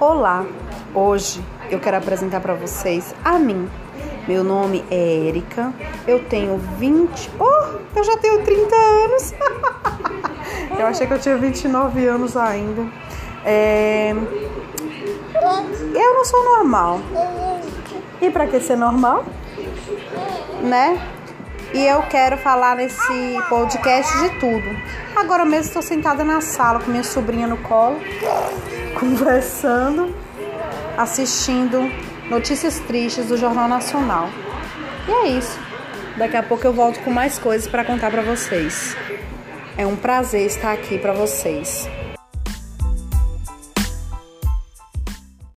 Olá, hoje eu quero apresentar para vocês a mim. Meu nome é Erika, eu tenho 20. Oh, eu já tenho 30 anos! eu achei que eu tinha 29 anos ainda. É... Eu não sou normal. E para que ser normal? Né? E eu quero falar nesse podcast de tudo. Agora mesmo estou sentada na sala com minha sobrinha no colo conversando, assistindo notícias tristes do Jornal Nacional. E é isso. Daqui a pouco eu volto com mais coisas para contar para vocês. É um prazer estar aqui para vocês.